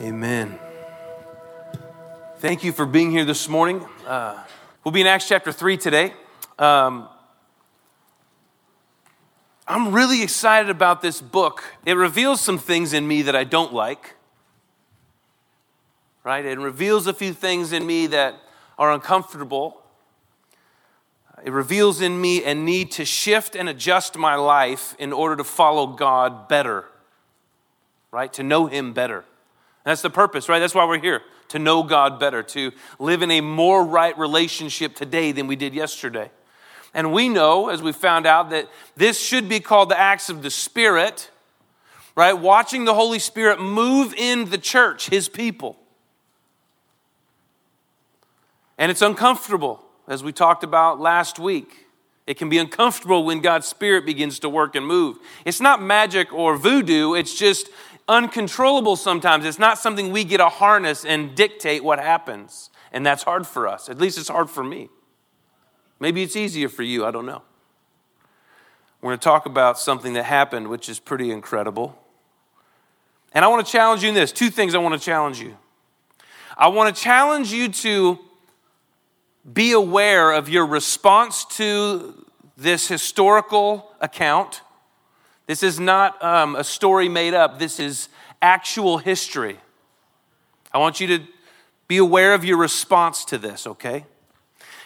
Amen. Thank you for being here this morning. Uh, we'll be in Acts chapter 3 today. Um, I'm really excited about this book. It reveals some things in me that I don't like, right? It reveals a few things in me that are uncomfortable. It reveals in me a need to shift and adjust my life in order to follow God better, right? To know Him better. That's the purpose, right? That's why we're here to know God better, to live in a more right relationship today than we did yesterday. And we know, as we found out, that this should be called the acts of the Spirit, right? Watching the Holy Spirit move in the church, His people. And it's uncomfortable, as we talked about last week. It can be uncomfortable when God's Spirit begins to work and move. It's not magic or voodoo, it's just uncontrollable sometimes. It's not something we get a harness and dictate what happens. And that's hard for us. At least it's hard for me. Maybe it's easier for you. I don't know. We're going to talk about something that happened, which is pretty incredible. And I want to challenge you in this two things I want to challenge you. I want to challenge you to be aware of your response to this historical account this is not um, a story made up, this is actual history. I want you to be aware of your response to this, okay?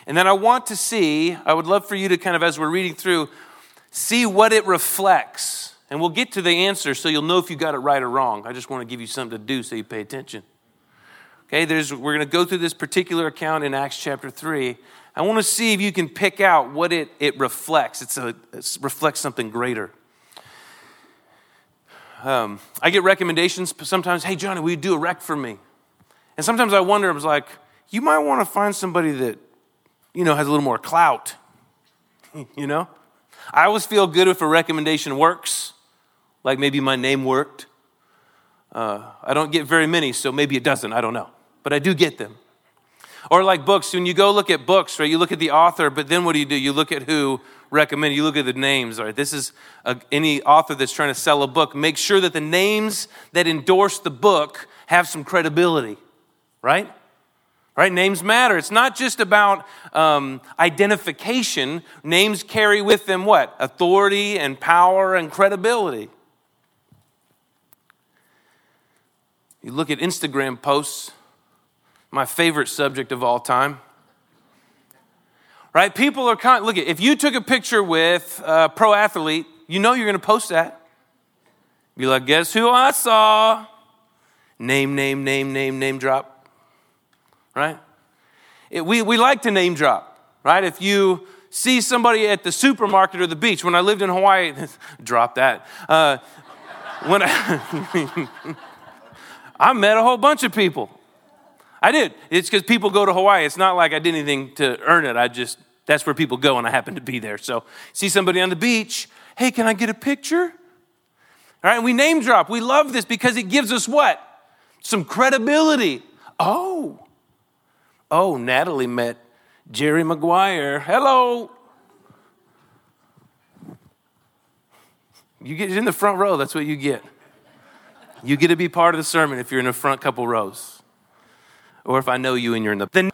And then I want to see, I would love for you to kind of, as we're reading through, see what it reflects. And we'll get to the answer so you'll know if you got it right or wrong. I just want to give you something to do so you pay attention. Okay, there's, we're going to go through this particular account in Acts chapter 3. I want to see if you can pick out what it, it reflects. It's a, it reflects something greater. Um, I get recommendations sometimes, hey, Johnny, will you do a rec for me? And sometimes I wonder, I was like, you might want to find somebody that, you know, has a little more clout. you know? I always feel good if a recommendation works, like maybe my name worked. Uh, I don't get very many, so maybe it doesn't. I don't know. But I do get them. Or like books, when you go look at books, right, you look at the author, but then what do you do? You look at who recommend you look at the names. Right, this is a, any author that's trying to sell a book. Make sure that the names that endorse the book have some credibility, right? Right? Names matter. It's not just about um, identification. Names carry with them what? Authority and power and credibility. You look at Instagram posts, my favorite subject of all time right? People are kind. Look, if you took a picture with a pro athlete, you know you're going to post that. Be like, guess who I saw? Name, name, name, name, name drop. Right? It, we, we like to name drop, right? If you see somebody at the supermarket or the beach, when I lived in Hawaii, drop that. Uh, when I, I met a whole bunch of people. I did. It's because people go to Hawaii. It's not like I did anything to earn it. I just, that's where people go, and I happen to be there. So, see somebody on the beach. Hey, can I get a picture? All right, we name drop. We love this because it gives us what? Some credibility. Oh, oh, Natalie met Jerry Maguire. Hello. You get in the front row, that's what you get. You get to be part of the sermon if you're in the front couple rows or if I know you and you're in the. Then,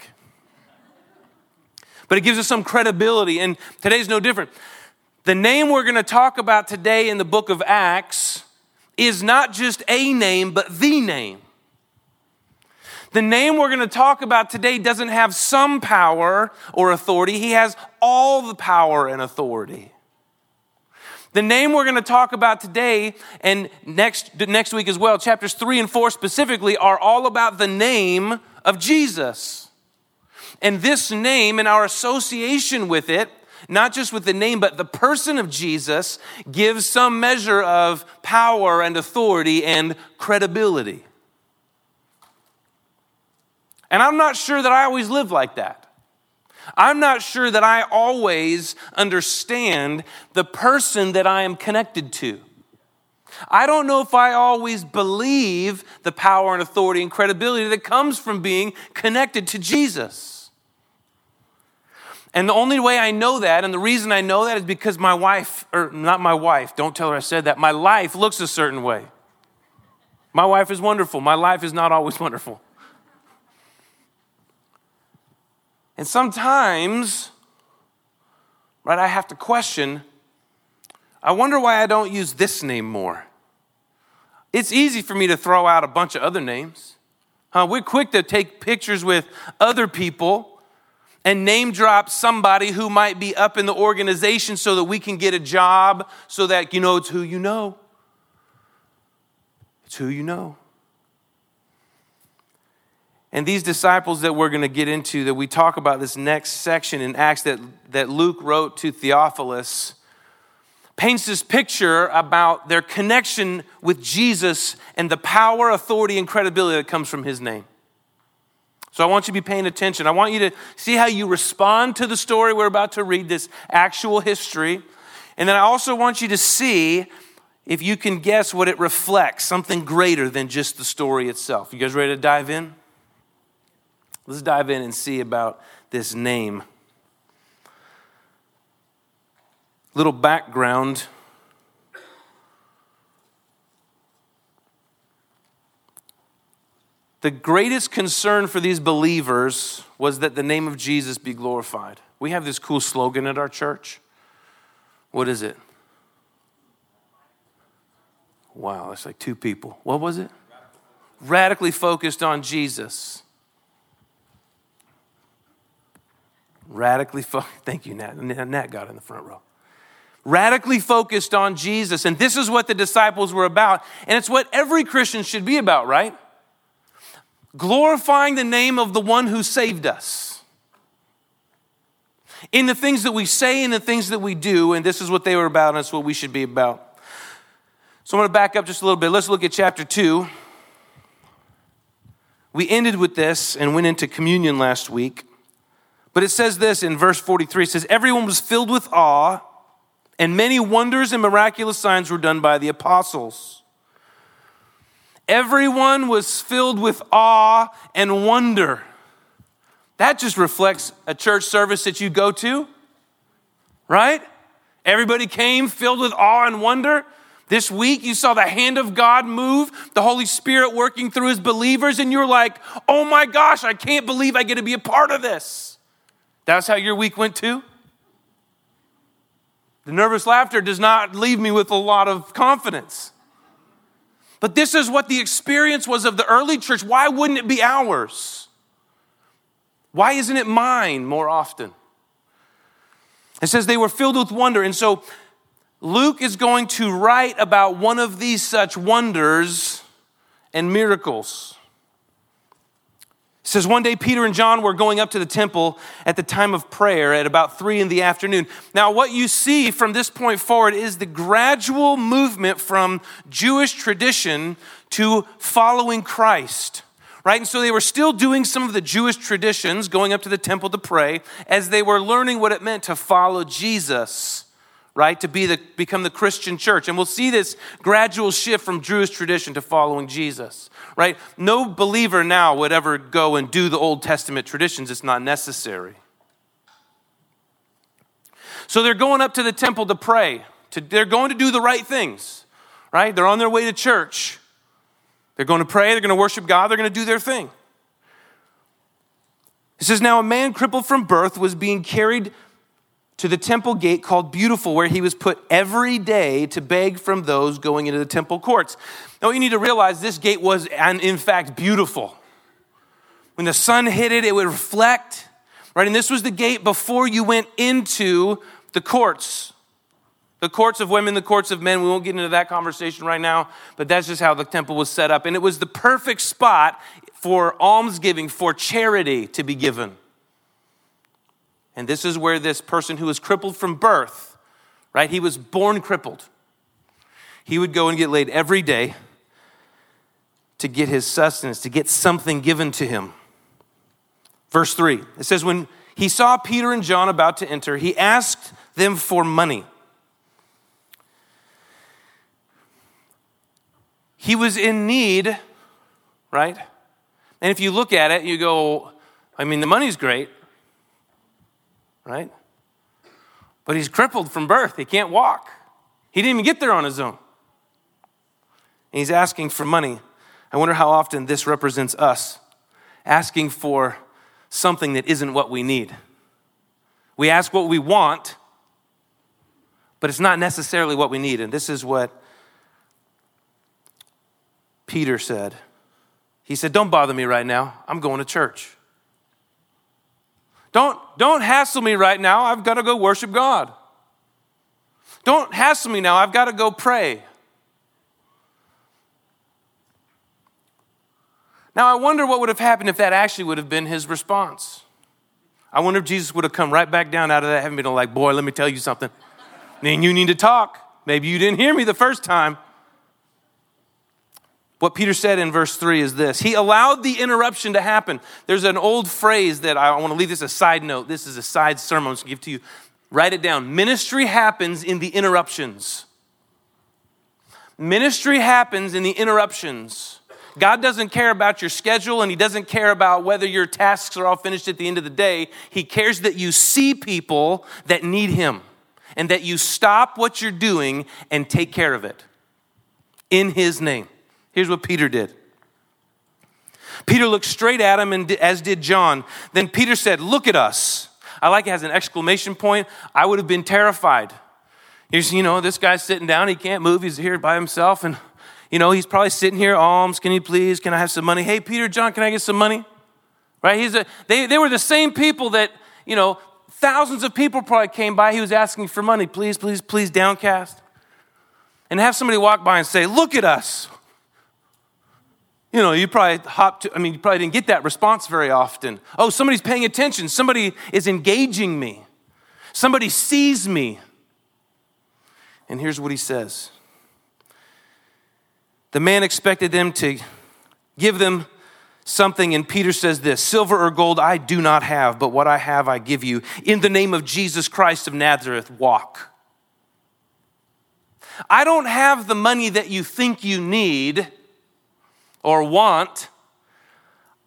but it gives us some credibility, and today's no different. The name we're going to talk about today in the book of Acts is not just a name, but the name. The name we're going to talk about today doesn't have some power or authority, he has all the power and authority. The name we're going to talk about today and next, next week as well, chapters three and four specifically, are all about the name of Jesus. And this name and our association with it, not just with the name, but the person of Jesus, gives some measure of power and authority and credibility. And I'm not sure that I always live like that. I'm not sure that I always understand the person that I am connected to. I don't know if I always believe the power and authority and credibility that comes from being connected to Jesus. And the only way I know that, and the reason I know that is because my wife, or not my wife, don't tell her I said that, my life looks a certain way. My wife is wonderful. My life is not always wonderful. And sometimes, right, I have to question I wonder why I don't use this name more. It's easy for me to throw out a bunch of other names. Huh? We're quick to take pictures with other people and name drop somebody who might be up in the organization so that we can get a job, so that, you know, it's who you know. It's who you know. And these disciples that we're going to get into, that we talk about this next section in Acts that, that Luke wrote to Theophilus, paints this picture about their connection with Jesus and the power, authority, and credibility that comes from his name. So I want you to be paying attention. I want you to see how you respond to the story we're about to read, this actual history. And then I also want you to see if you can guess what it reflects, something greater than just the story itself. You guys ready to dive in? Let's dive in and see about this name. Little background. The greatest concern for these believers was that the name of Jesus be glorified. We have this cool slogan at our church. What is it? Wow, that's like two people. What was it? Radically focused on Jesus. Radically focused. Thank you, Nat. Nat got in the front row radically focused on Jesus. And this is what the disciples were about. And it's what every Christian should be about, right? Glorifying the name of the one who saved us. In the things that we say and the things that we do, and this is what they were about, and that's what we should be about. So I'm going to back up just a little bit. Let's look at chapter 2. We ended with this and went into communion last week. But it says this in verse 43 it says, Everyone was filled with awe and many wonders and miraculous signs were done by the apostles. Everyone was filled with awe and wonder. That just reflects a church service that you go to, right? Everybody came filled with awe and wonder. This week, you saw the hand of God move, the Holy Spirit working through his believers, and you're like, oh my gosh, I can't believe I get to be a part of this. That's how your week went too? The nervous laughter does not leave me with a lot of confidence. But this is what the experience was of the early church. Why wouldn't it be ours? Why isn't it mine more often? It says they were filled with wonder. And so Luke is going to write about one of these such wonders and miracles says one day Peter and John were going up to the temple at the time of prayer at about three in the afternoon. Now, what you see from this point forward is the gradual movement from Jewish tradition to following Christ. Right? And so they were still doing some of the Jewish traditions, going up to the temple to pray, as they were learning what it meant to follow Jesus right? To be the, become the Christian church. And we'll see this gradual shift from Jewish tradition to following Jesus, right? No believer now would ever go and do the Old Testament traditions, it's not necessary. So they're going up to the temple to pray. To, they're going to do the right things, right? They're on their way to church. They're going to pray, they're going to worship God, they're going to do their thing. It says, Now a man crippled from birth was being carried to the temple gate called Beautiful, where he was put every day to beg from those going into the temple courts. Now, what you need to realize this gate was, and in fact, beautiful. When the sun hit it, it would reflect, right? And this was the gate before you went into the courts. The courts of women, the courts of men. We won't get into that conversation right now, but that's just how the temple was set up. And it was the perfect spot for almsgiving, for charity to be given. And this is where this person who was crippled from birth, right? He was born crippled. He would go and get laid every day to get his sustenance, to get something given to him. Verse 3, it says, When he saw Peter and John about to enter, he asked them for money. He was in need, right? And if you look at it, you go, I mean, the money's great, right? But he's crippled from birth. He can't walk. He didn't even get there on his own. And he's asking for money. I wonder how often this represents us asking for something that isn't what we need. We ask what we want, but it's not necessarily what we need. And this is what Peter said. He said, Don't bother me right now. I'm going to church. Don't, don't hassle me right now. I've got to go worship God. Don't hassle me now. I've got to go pray. Now, I wonder what would have happened if that actually would have been his response. I wonder if Jesus would have come right back down out of that heaven and been like, Boy, let me tell you something. Then you need to talk. Maybe you didn't hear me the first time. What Peter said in verse 3 is this He allowed the interruption to happen. There's an old phrase that I want to leave this as a side note. This is a side sermon to give to you. Write it down. Ministry happens in the interruptions. Ministry happens in the interruptions. God doesn't care about your schedule and He doesn't care about whether your tasks are all finished at the end of the day. He cares that you see people that need Him and that you stop what you're doing and take care of it in His name. Here's what Peter did. Peter looked straight at him, and as did John. Then Peter said, Look at us. I like it has an exclamation point. I would have been terrified. Here's, you know, this guy's sitting down. He can't move. He's here by himself. And, you know, he's probably sitting here, alms, can you please? Can I have some money? Hey, Peter, John, can I get some money? Right? He's a, they, they were the same people that, you know, thousands of people probably came by. He was asking for money. Please, please, please, downcast. And have somebody walk by and say, Look at us. You know, you probably hop to, I mean, you probably didn't get that response very often. Oh, somebody's paying attention. Somebody is engaging me. Somebody sees me. And here's what he says The man expected them to give them something, and Peter says this Silver or gold I do not have, but what I have I give you. In the name of Jesus Christ of Nazareth, walk. I don't have the money that you think you need or want,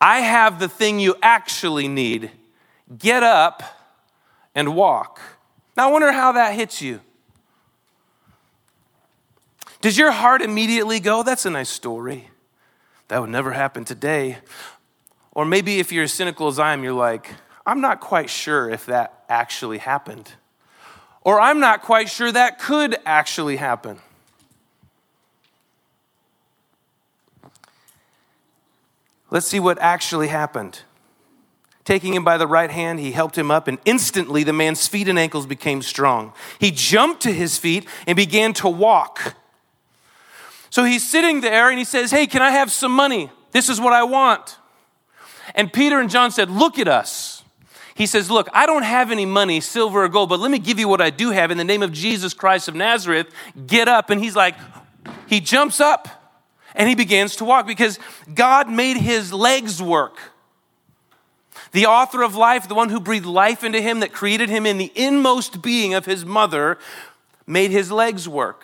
I have the thing you actually need. Get up and walk. Now, I wonder how that hits you. Does your heart immediately go, That's a nice story? That would never happen today. Or maybe if you're as cynical as I am, you're like, I'm not quite sure if that actually happened. Or I'm not quite sure that could actually happen. Let's see what actually happened. Taking him by the right hand, he helped him up, and instantly the man's feet and ankles became strong. He jumped to his feet and began to walk. So he's sitting there and he says, Hey, can I have some money? This is what I want. And Peter and John said, Look at us. He says, Look, I don't have any money, silver or gold, but let me give you what I do have in the name of Jesus Christ of Nazareth. Get up. And he's like, He jumps up and he begins to walk because God made his legs work. The author of life, the one who breathed life into him, that created him in the inmost being of his mother, made his legs work.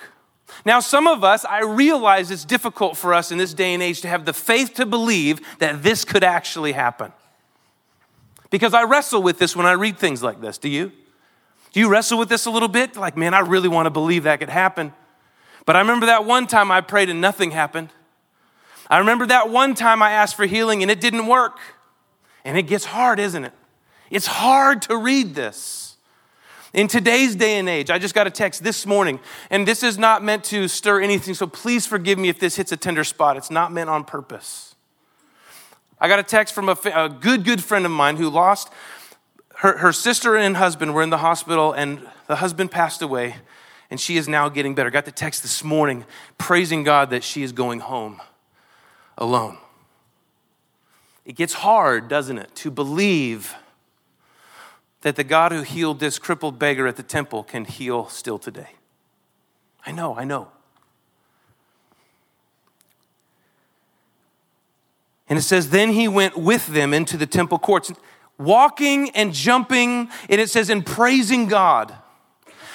Now, some of us, I realize it's difficult for us in this day and age to have the faith to believe that this could actually happen. Because I wrestle with this when I read things like this. Do you? Do you wrestle with this a little bit? Like, man, I really want to believe that could happen. But I remember that one time I prayed and nothing happened. I remember that one time I asked for healing and it didn't work. And it gets hard, isn't it? It's hard to read this. In today's day and age, I just got a text this morning, and this is not meant to stir anything, so please forgive me if this hits a tender spot. It's not meant on purpose. I got a text from a, a good, good friend of mine who lost her, her sister and husband were in the hospital, and the husband passed away, and she is now getting better. Got the text this morning praising God that she is going home alone. It gets hard, doesn't it, to believe that the God who healed this crippled beggar at the temple can heal still today. I know, I know. And it says, Then he went with them into the temple courts, walking and jumping, and it says, and praising God.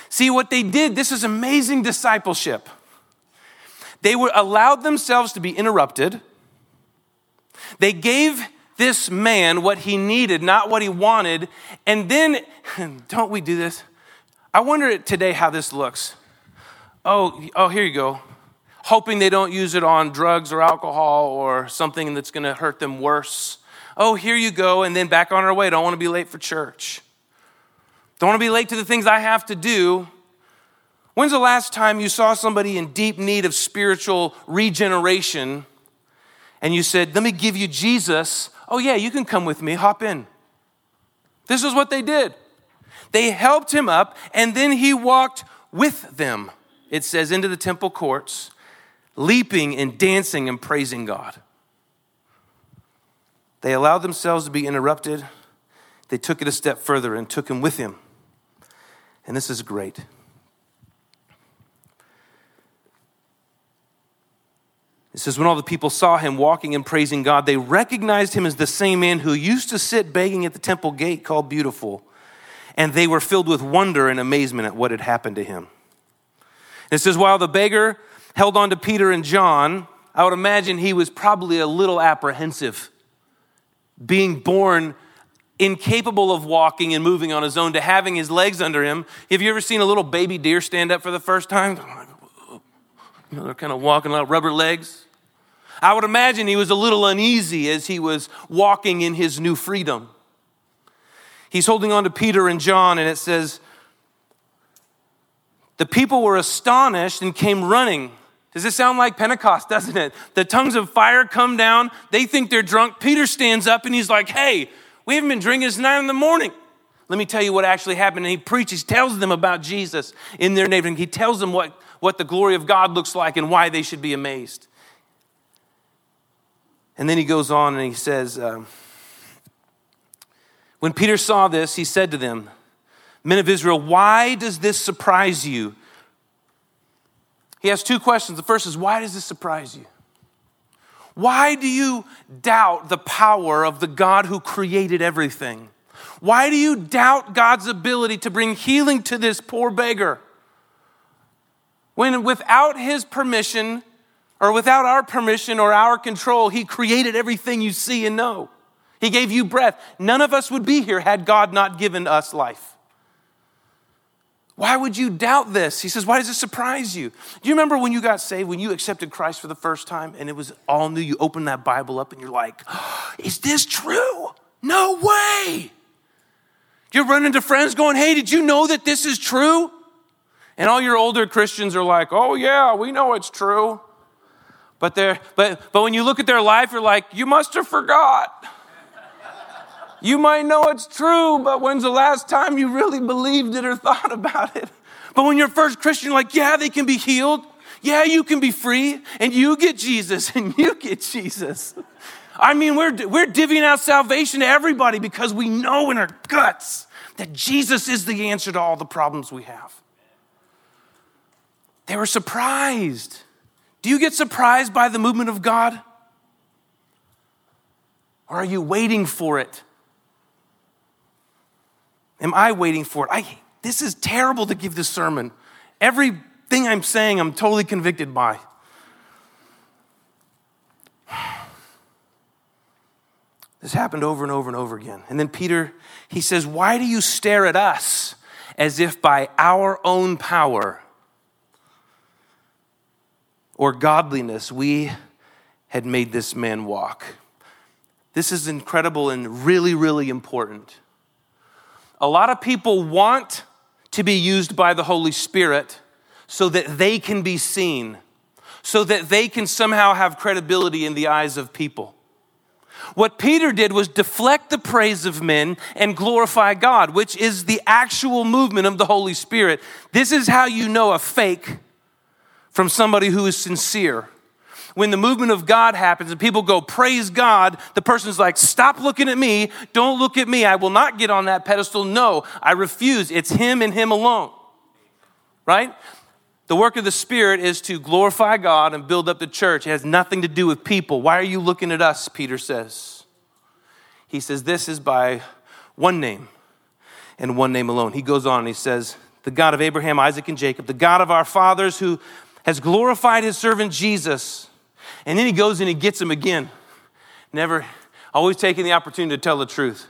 See what they did? This is amazing discipleship. They were allowed themselves to be interrupted they gave this man what he needed, not what he wanted. And then, don't we do this? I wonder today how this looks. Oh, oh, here you go. hoping they don't use it on drugs or alcohol or something that's going to hurt them worse. Oh, here you go, and then back on our way. Don't want to be late for church. Don't want to be late to the things I have to do. When's the last time you saw somebody in deep need of spiritual regeneration and you said, Let me give you Jesus? Oh, yeah, you can come with me, hop in. This is what they did. They helped him up, and then he walked with them, it says, into the temple courts, leaping and dancing and praising God. They allowed themselves to be interrupted. They took it a step further and took him with him. And this is great. It says, when all the people saw him walking and praising God, they recognized him as the same man who used to sit begging at the temple gate called Beautiful. And they were filled with wonder and amazement at what had happened to him. it says, while the beggar held on to Peter and John, I would imagine he was probably a little apprehensive. Being born incapable of walking and moving on his own to having his legs under him. Have you ever seen a little baby deer stand up for the first time? You know, they're kind of walking like rubber legs. I would imagine he was a little uneasy as he was walking in his new freedom. He's holding on to Peter and John, and it says, The people were astonished and came running. Does this sound like Pentecost, doesn't it? The tongues of fire come down. They think they're drunk. Peter stands up and he's like, Hey, we haven't been drinking since nine in the morning. Let me tell you what actually happened. And he preaches, tells them about Jesus in their neighborhood. He tells them what what the glory of God looks like and why they should be amazed. And then he goes on and he says, um, When Peter saw this, he said to them, Men of Israel, why does this surprise you? He has two questions. The first is, Why does this surprise you? Why do you doubt the power of the God who created everything? Why do you doubt God's ability to bring healing to this poor beggar? When without his permission, or without our permission or our control, he created everything you see and know. He gave you breath. None of us would be here had God not given us life. Why would you doubt this? He says, Why does it surprise you? Do you remember when you got saved, when you accepted Christ for the first time and it was all new? You opened that Bible up and you're like, Is this true? No way. You're running to friends going, Hey, did you know that this is true? And all your older Christians are like, oh, yeah, we know it's true. But, but, but when you look at their life, you're like, you must have forgot. You might know it's true, but when's the last time you really believed it or thought about it? But when you're first Christian, you're like, yeah, they can be healed. Yeah, you can be free. And you get Jesus, and you get Jesus. I mean, we're, we're divvying out salvation to everybody because we know in our guts that Jesus is the answer to all the problems we have. They were surprised. Do you get surprised by the movement of God? Or are you waiting for it? Am I waiting for it? I, this is terrible to give this sermon. Everything I'm saying, I'm totally convicted by. This happened over and over and over again. And then Peter, he says, Why do you stare at us as if by our own power or godliness, we had made this man walk. This is incredible and really, really important. A lot of people want to be used by the Holy Spirit so that they can be seen, so that they can somehow have credibility in the eyes of people. What Peter did was deflect the praise of men and glorify God, which is the actual movement of the Holy Spirit. This is how you know a fake from somebody who is sincere. When the movement of God happens and people go, Praise God, the person's like, Stop looking at me. Don't look at me. I will not get on that pedestal. No, I refuse. It's Him and Him alone. Right? The work of the Spirit is to glorify God and build up the church. It has nothing to do with people. Why are you looking at us? Peter says. He says, This is by one name and one name alone. He goes on and he says, The God of Abraham, Isaac, and Jacob, the God of our fathers who has glorified his servant Jesus. And then he goes and he gets him again. Never, always taking the opportunity to tell the truth.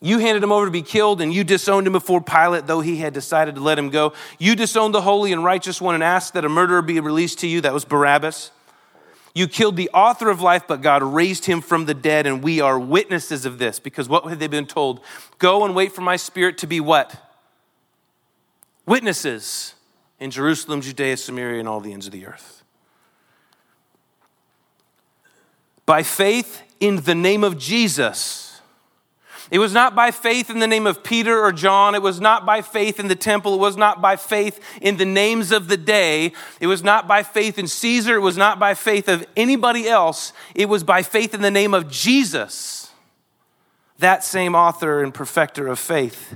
You handed him over to be killed, and you disowned him before Pilate, though he had decided to let him go. You disowned the holy and righteous one and asked that a murderer be released to you. That was Barabbas. You killed the author of life, but God raised him from the dead, and we are witnesses of this. Because what had they been told? Go and wait for my spirit to be what? Witnesses in Jerusalem, Judea, Samaria, and all the ends of the earth. By faith in the name of Jesus it was not by faith in the name of Peter or John. It was not by faith in the temple. It was not by faith in the names of the day. It was not by faith in Caesar. It was not by faith of anybody else. It was by faith in the name of Jesus, that same author and perfecter of faith.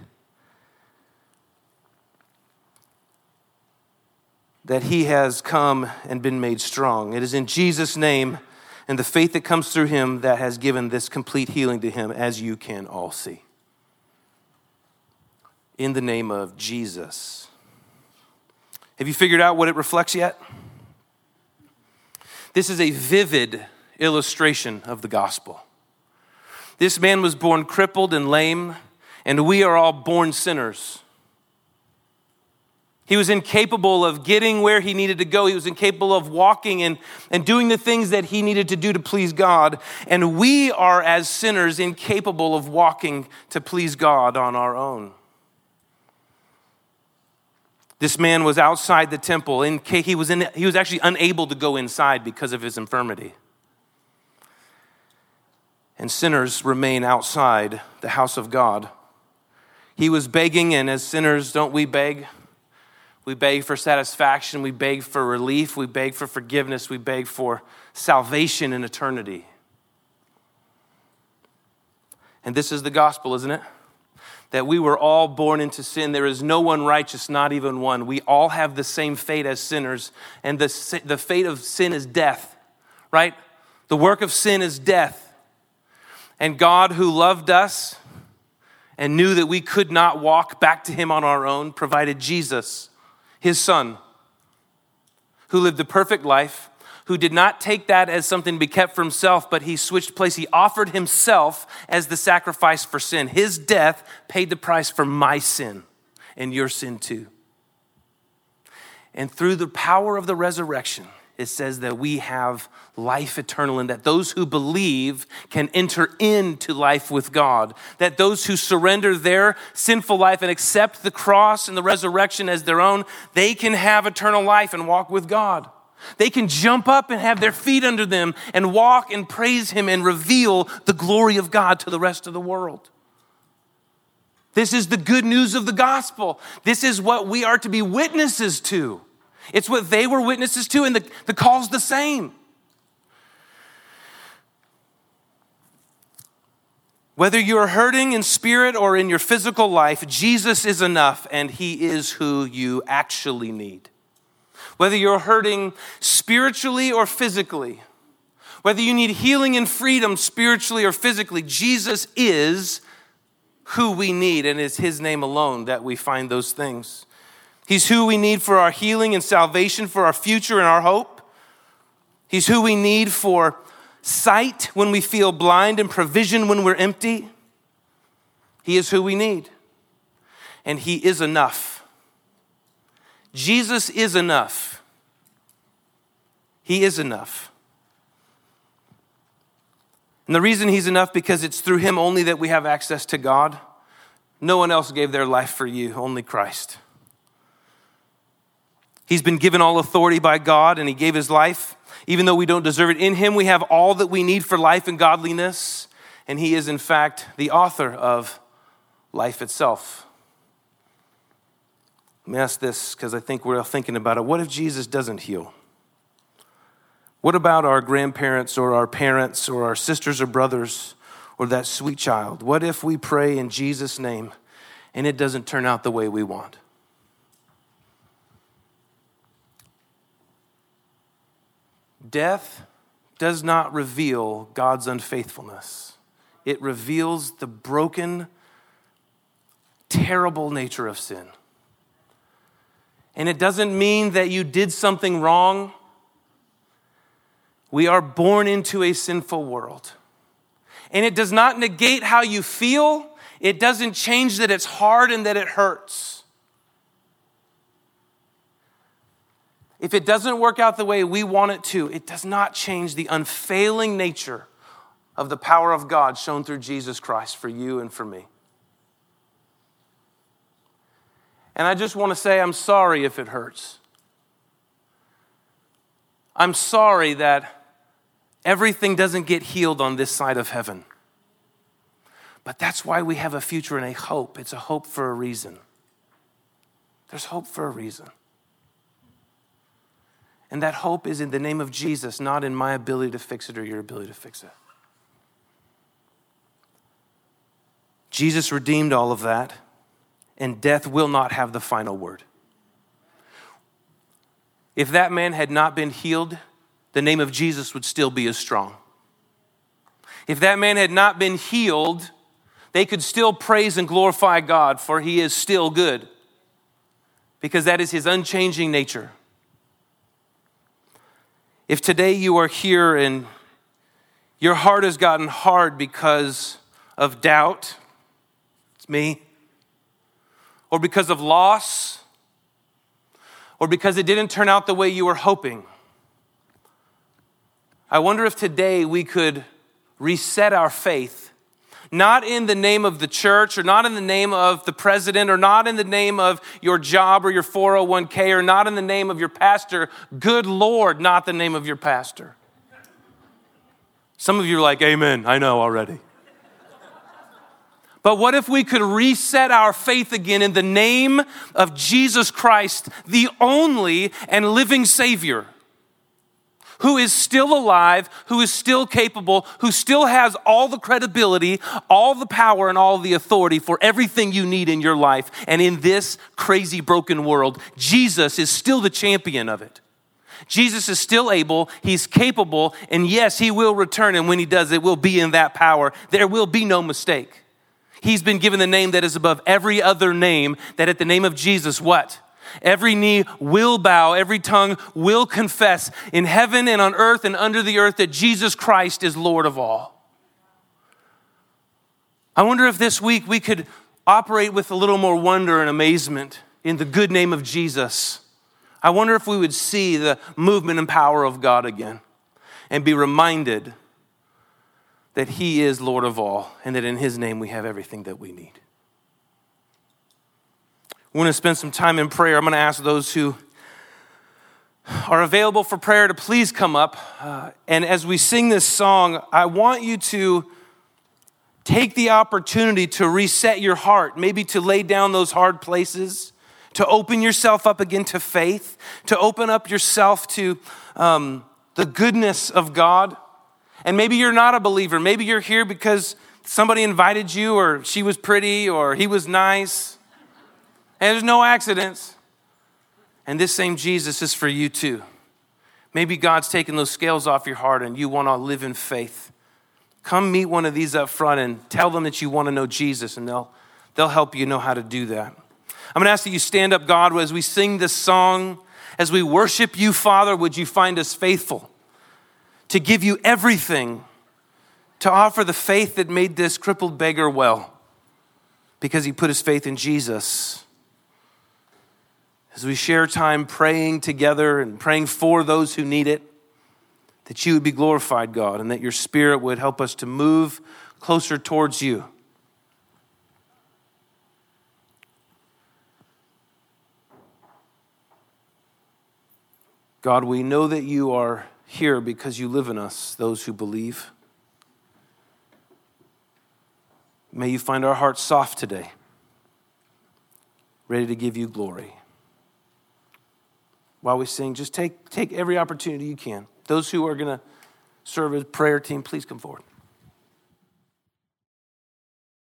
That he has come and been made strong. It is in Jesus' name and the faith that comes through him that has given this complete healing to him, as you can all see. In the name of Jesus. Have you figured out what it reflects yet? This is a vivid illustration of the gospel. This man was born crippled and lame, and we are all born sinners. He was incapable of getting where he needed to go. He was incapable of walking and, and doing the things that he needed to do to please God. And we are, as sinners, incapable of walking to please God on our own. This man was outside the temple. In, he, was in, he was actually unable to go inside because of his infirmity. And sinners remain outside the house of God. He was begging, and as sinners, don't we beg? We beg for satisfaction. We beg for relief. We beg for forgiveness. We beg for salvation in eternity. And this is the gospel, isn't it? That we were all born into sin. There is no one righteous, not even one. We all have the same fate as sinners. And the, the fate of sin is death, right? The work of sin is death. And God, who loved us and knew that we could not walk back to Him on our own, provided Jesus his son, who lived the perfect life, who did not take that as something to be kept for himself, but he switched place. He offered himself as the sacrifice for sin. His death paid the price for my sin and your sin too. And through the power of the resurrection, it says that we have life eternal and that those who believe can enter into life with God. That those who surrender their sinful life and accept the cross and the resurrection as their own, they can have eternal life and walk with God. They can jump up and have their feet under them and walk and praise Him and reveal the glory of God to the rest of the world. This is the good news of the gospel. This is what we are to be witnesses to. It's what they were witnesses to, and the, the call's the same. Whether you're hurting in spirit or in your physical life, Jesus is enough, and He is who you actually need. Whether you're hurting spiritually or physically, whether you need healing and freedom spiritually or physically, Jesus is who we need, and it's His name alone that we find those things. He's who we need for our healing and salvation, for our future and our hope. He's who we need for sight when we feel blind and provision when we're empty. He is who we need. And He is enough. Jesus is enough. He is enough. And the reason He's enough because it's through Him only that we have access to God. No one else gave their life for you, only Christ. He's been given all authority by God and he gave his life. Even though we don't deserve it, in him we have all that we need for life and godliness. And he is, in fact, the author of life itself. Let me ask this because I think we're all thinking about it. What if Jesus doesn't heal? What about our grandparents or our parents or our sisters or brothers or that sweet child? What if we pray in Jesus' name and it doesn't turn out the way we want? Death does not reveal God's unfaithfulness, it reveals the broken, terrible nature of sin. And it doesn't mean that you did something wrong. We are born into a sinful world. And it does not negate how you feel, it doesn't change that it's hard and that it hurts. If it doesn't work out the way we want it to, it does not change the unfailing nature of the power of God shown through Jesus Christ for you and for me. And I just want to say, I'm sorry if it hurts. I'm sorry that everything doesn't get healed on this side of heaven. But that's why we have a future and a hope. It's a hope for a reason. There's hope for a reason. And that hope is in the name of Jesus, not in my ability to fix it or your ability to fix it. Jesus redeemed all of that, and death will not have the final word. If that man had not been healed, the name of Jesus would still be as strong. If that man had not been healed, they could still praise and glorify God, for he is still good, because that is his unchanging nature. If today you are here and your heart has gotten hard because of doubt, it's me, or because of loss, or because it didn't turn out the way you were hoping, I wonder if today we could reset our faith not in the name of the church or not in the name of the president or not in the name of your job or your 401k or not in the name of your pastor. Good Lord, not the name of your pastor. Some of you are like, Amen, I know already. But what if we could reset our faith again in the name of Jesus Christ, the only and living Savior? Who is still alive, who is still capable, who still has all the credibility, all the power, and all the authority for everything you need in your life. And in this crazy, broken world, Jesus is still the champion of it. Jesus is still able, he's capable, and yes, he will return. And when he does, it will be in that power. There will be no mistake. He's been given the name that is above every other name, that at the name of Jesus, what? Every knee will bow, every tongue will confess in heaven and on earth and under the earth that Jesus Christ is Lord of all. I wonder if this week we could operate with a little more wonder and amazement in the good name of Jesus. I wonder if we would see the movement and power of God again and be reminded that He is Lord of all and that in His name we have everything that we need. Want to spend some time in prayer. I'm going to ask those who are available for prayer to please come up. Uh, and as we sing this song, I want you to take the opportunity to reset your heart, maybe to lay down those hard places, to open yourself up again to faith, to open up yourself to um, the goodness of God. And maybe you're not a believer. Maybe you're here because somebody invited you, or she was pretty, or he was nice. And there's no accidents. And this same Jesus is for you too. Maybe God's taking those scales off your heart and you want to live in faith. Come meet one of these up front and tell them that you want to know Jesus, and they'll, they'll help you know how to do that. I'm going to ask that you stand up, God, as we sing this song, as we worship you, Father, would you find us faithful to give you everything, to offer the faith that made this crippled beggar well, because he put his faith in Jesus as we share time praying together and praying for those who need it, that you would be glorified, God, and that your spirit would help us to move closer towards you. God, we know that you are here because you live in us, those who believe. May you find our hearts soft today, ready to give you glory while we sing, just take, take every opportunity you can. Those who are going to serve as prayer team, please come forward.